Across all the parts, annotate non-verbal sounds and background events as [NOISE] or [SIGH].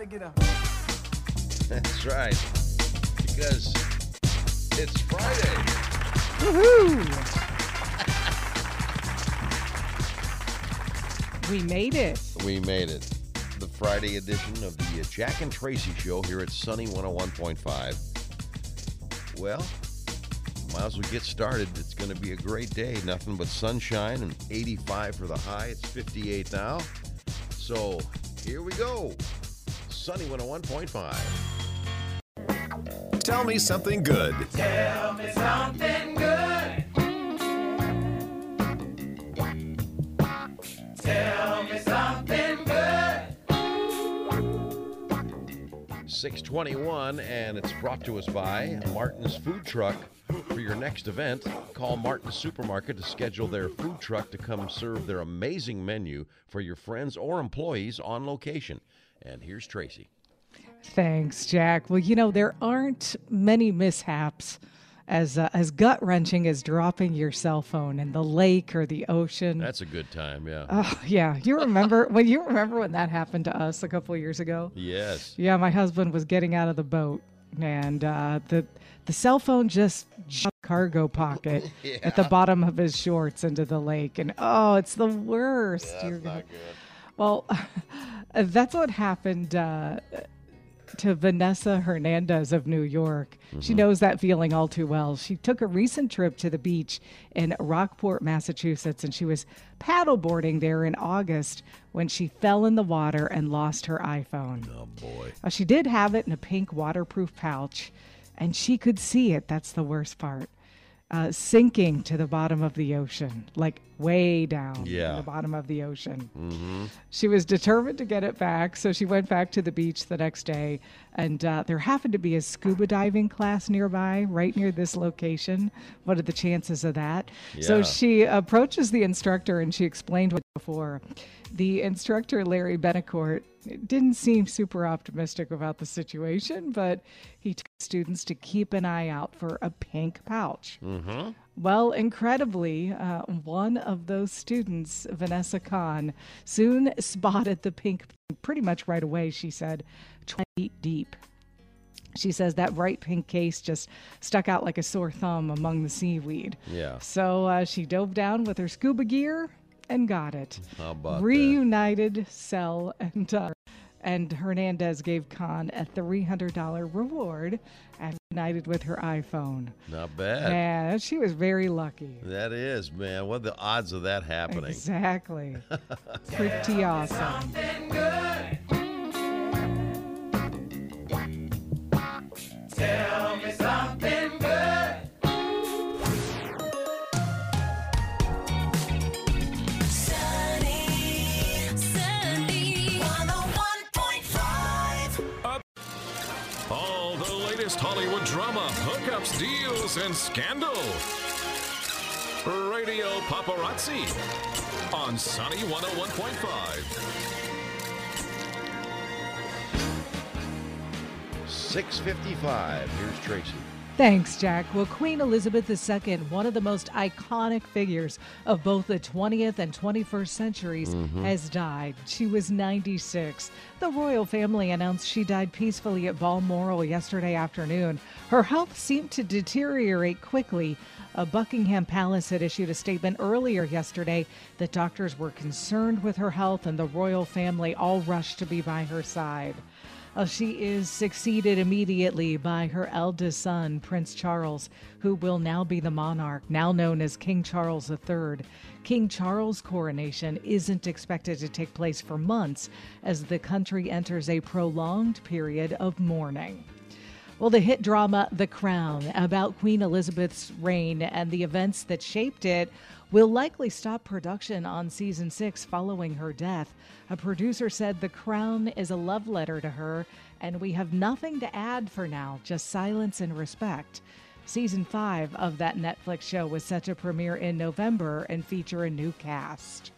Everybody get up. That's right. Because it's Friday. Woohoo! we made it. We made it. The Friday edition of the Jack and Tracy show here at Sunny 101.5. Well, might as well get started. It's going to be a great day. Nothing but sunshine and 85 for the high. It's 58 now. So here we go. Sunny 101.5. Tell me something good. Tell me something good. Tell me something good. 621, and it's brought to us by Martin's Food Truck. For your next event, call Martin's Supermarket to schedule their food truck to come serve their amazing menu for your friends or employees on location. And here's Tracy. Thanks, Jack. Well, you know, there aren't many mishaps as uh, as gut wrenching as dropping your cell phone in the lake or the ocean. That's a good time, yeah. oh, yeah. You remember [LAUGHS] when you remember when that happened to us a couple of years ago? yes. Yeah, my husband was getting out of the boat and uh, the the cell phone just cargo pocket [LAUGHS] at the bottom of his shorts into the lake and oh, it's the worst. That's You're not gonna- good. well, [LAUGHS] that's what happened uh, to Vanessa Hernandez of New York. She knows that feeling all too well. She took a recent trip to the beach in Rockport, Massachusetts, and she was paddleboarding there in August when she fell in the water and lost her iPhone. Oh, boy. Uh, she did have it in a pink waterproof pouch, and she could see it. That's the worst part. Uh, sinking to the bottom of the ocean, like way down Yeah. to the bottom of the ocean. She was determined to get it back, so she went back to the beach the next day. And uh, there happened to be a scuba diving class nearby, right near this location. What are the chances of that? So she approaches the instructor and she explained what before. The instructor, Larry Benacourt, didn't seem super optimistic about the situation, but he told students to keep an eye out for a pink pouch. Mm-hmm. Well, incredibly, uh, one of those students, Vanessa Kahn, soon spotted the pink pretty much right away, she said, 20 feet deep. She says that bright pink case just stuck out like a sore thumb among the seaweed. Yeah. So uh, she dove down with her scuba gear and got it. How about that? Reunited Cell and uh, and Hernandez gave Khan a $300 reward and united with her iPhone. Not bad. Yeah, she was very lucky. That is, man. What are the odds of that happening? Exactly. [LAUGHS] Pretty awesome. Deals, and scandal. Radio Paparazzi on Sunny 101.5. 655. Here's Tracy. Thanks, Jack. Well, Queen Elizabeth II, one of the most iconic figures of both the 20th and 21st centuries, has died. She was 96. The royal family announced she died peacefully at Balmoral yesterday afternoon. Her health seemed to deteriorate quickly. Uh, Buckingham Palace had issued a statement earlier yesterday that doctors were concerned with her health and the royal family all rushed to be by her side. Uh, she is succeeded immediately by her eldest son, Prince Charles, who will now be the monarch, now known as King Charles III. King Charles' coronation isn't expected to take place for months as the country enters a prolonged period of mourning. Well, the hit drama The Crown about Queen Elizabeth's reign and the events that shaped it will likely stop production on season six following her death. A producer said The Crown is a love letter to her, and we have nothing to add for now, just silence and respect. Season five of that Netflix show was set to premiere in November and feature a new cast.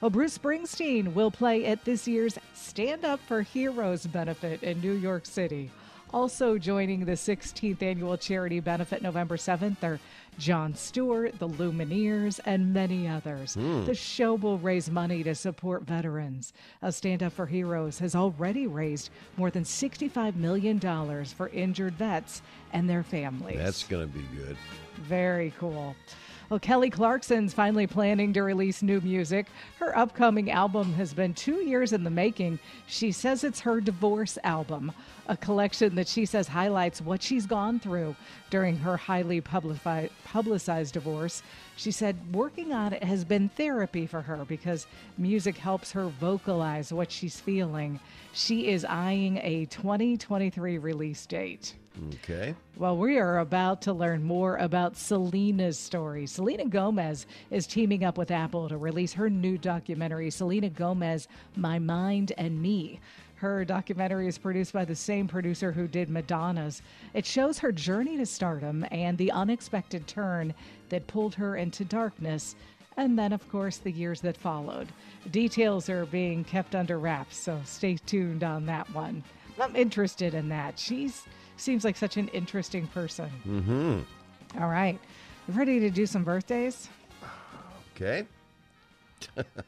Well, Bruce Springsteen will play at this year's Stand Up for Heroes benefit in New York City. Also joining the 16th annual charity benefit November 7th are Jon Stewart, the Lumineers, and many others. Hmm. The show will raise money to support veterans. A Stand Up for Heroes has already raised more than $65 million for injured vets and their families. That's going to be good. Very cool. Well, Kelly Clarkson's finally planning to release new music. Her upcoming album has been two years in the making. She says it's her divorce album, a collection that she says highlights what she's gone through during her highly publici- publicized divorce. She said working on it has been therapy for her because music helps her vocalize what she's feeling. She is eyeing a 2023 release date. Okay. Well, we are about to learn more about Selena's story. Selena Gomez is teaming up with Apple to release her new documentary, Selena Gomez My Mind and Me. Her documentary is produced by the same producer who did Madonna's. It shows her journey to stardom and the unexpected turn that pulled her into darkness, and then, of course, the years that followed. Details are being kept under wraps, so stay tuned on that one. I'm interested in that. She's seems like such an interesting person. Mm-hmm. All right. You ready to do some birthdays? Okay.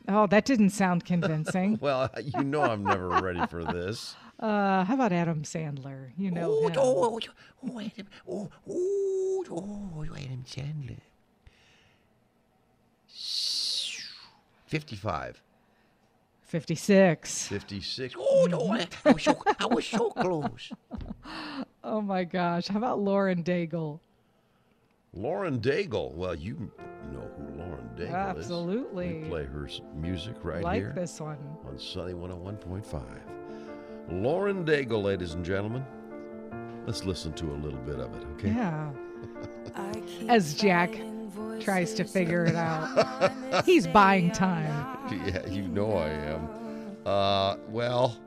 Oh, that didn't sound convincing. [LAUGHS] Well, you know I'm never ready for this. [LAUGHS] uh, how about Adam Sandler? You know Oh, him. oh, oh. Oh, oh, oh, wait a minute, Chandler. 55, 56. 56. Oh, no, I, I was so, I was so [LAUGHS] close. Oh my gosh. How about Lauren Daigle? Lauren Daigle. Well, you know who Lauren Daigle is. Absolutely. We play her music right like here this one. on Sunny 101.5. Lauren Daigle, ladies and gentlemen. Let's listen to a little bit of it, okay? Yeah. [LAUGHS] As Jack tries to figure it out, [LAUGHS] he's buying time. [LAUGHS] Yeah, you know I am. Uh, well,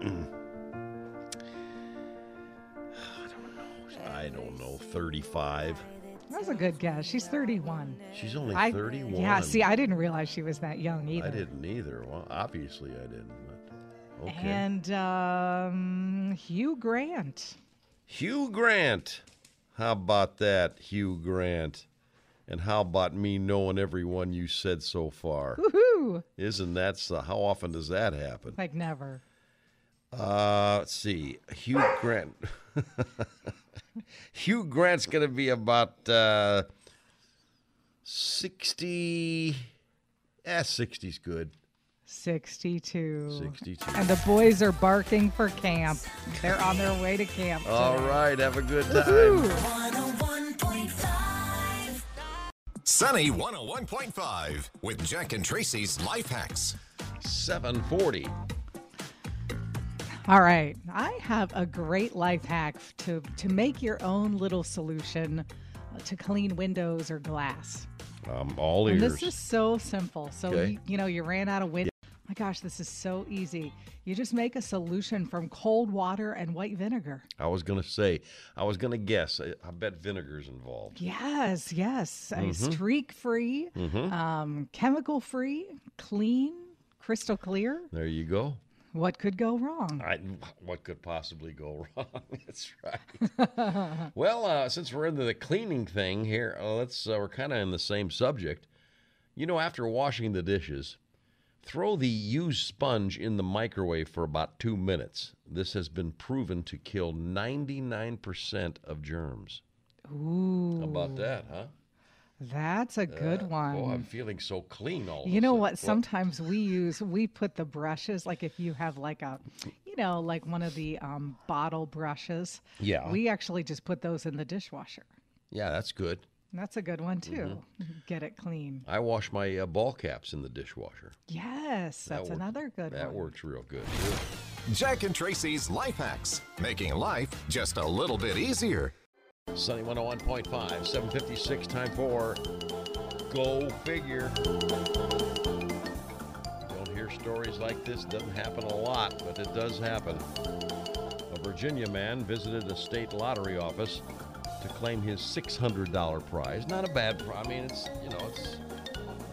I don't know. I don't know. 35. That's a good guess. She's 31. She's only I, 31. Yeah, see, I didn't realize she was that young either. I didn't either. Well, obviously I didn't. But okay. And um, Hugh Grant. Hugh Grant. How about that, Hugh Grant? And how about me knowing everyone you said so far? Woohoo! Isn't that so? How often does that happen? Like never. Uh, let's see. Hugh Grant. [LAUGHS] Hugh Grant's going to be about uh, 60. Eh, 60's good. 62. 62. And the boys are barking for camp. They're on their way to camp. All today. right, have a good time. Woo! Sunny 101.5 with Jack and Tracy's Life Hacks. 740. All right. I have a great life hack to, to make your own little solution uh, to clean windows or glass. I'm all And ears. this is so simple. So, Okay. you, you know, you ran out of window. My gosh, this is so easy. You just make a solution from cold water and white vinegar. I was going to say, I was going to guess. I, I bet vinegar's involved. Yes, yes. Mm-hmm. Streak free, um, chemical free, clean, crystal clear. There you go. What could go wrong? I, what could possibly go [LAUGHS] wrong? That's right. [LAUGHS] well, uh, since we're into the cleaning thing here, uh, let's. Uh, we're kind of in the same subject. You know, after washing the dishes, throw the used sponge in the microwave for about two minutes. This has been proven to kill 99% of germs. Ooh, How about that, huh? that's a good one. Oh, I'm feeling so clean all You know what? Sometimes we use we put the brushes like if you have like a, you know, like one of the um, bottle brushes. Yeah. We actually just put those in the dishwasher. Yeah, that's good. That's a good one too. Mm-hmm. Get it clean. I wash my uh, ball caps in the dishwasher. Yes, That that's works- another good That one. That works real good. Jack and Tracy's Life Hacks, making life just a little bit easier. Sunny 101.5, 756 time for Go Figure. Don't hear stories like this. Doesn't happen a lot, but it does happen. A Virginia man visited a state lottery office to claim his $600 prize. Not a bad prize. I mean, it's, you know, it's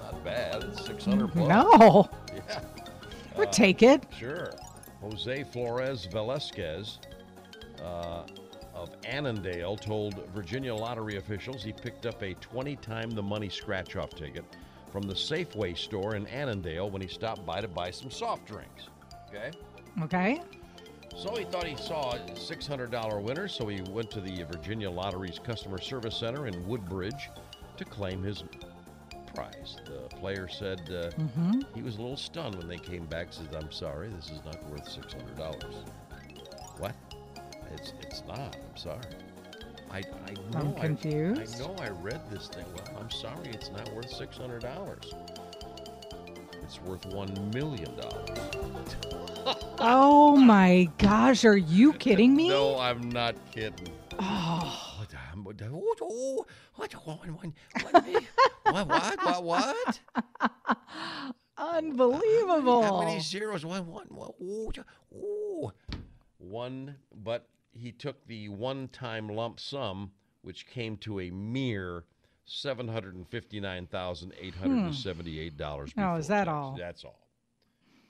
not bad. It's 600 bucks. No, Yeah, we'll take it. sure. Jose Flores Velasquez uh, of Annandale told Virginia lottery officials he picked up a 20 time the money scratch off ticket from the Safeway store in Annandale when he stopped by to buy some soft drinks. Okay? Okay. So he thought he saw a $600 winner, so he went to the Virginia Lottery's customer service center in Woodbridge to claim his prize. The player said uh, he was a little stunned when they came back. Said, "I'm sorry, this is not worth $600." What? It's it's not. I'm sorry. I I know. I'm I- confused. I, know. I read this thing. Well, I'm sorry. It's not worth $600. It's worth $1 million. oh my gosh, are you kidding me? No, I'm not kidding. Oh. What? What? What? What? What? What? Unbelievable. How many zeros? One, one, one. Ooh, ooh. One, but he took the one time lump sum, which came to a mere seven hundred and fifty-nine thousand eight hundred and seventy-eight dollars. Oh, is that all? That's all.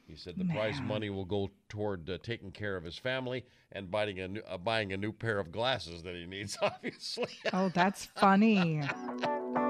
He said the prize money will go toward uh, taking care of his family and buying a new, uh, buying a new pair of glasses that he needs. [LAUGHS] Obviously. Oh, that's funny. [LAUGHS]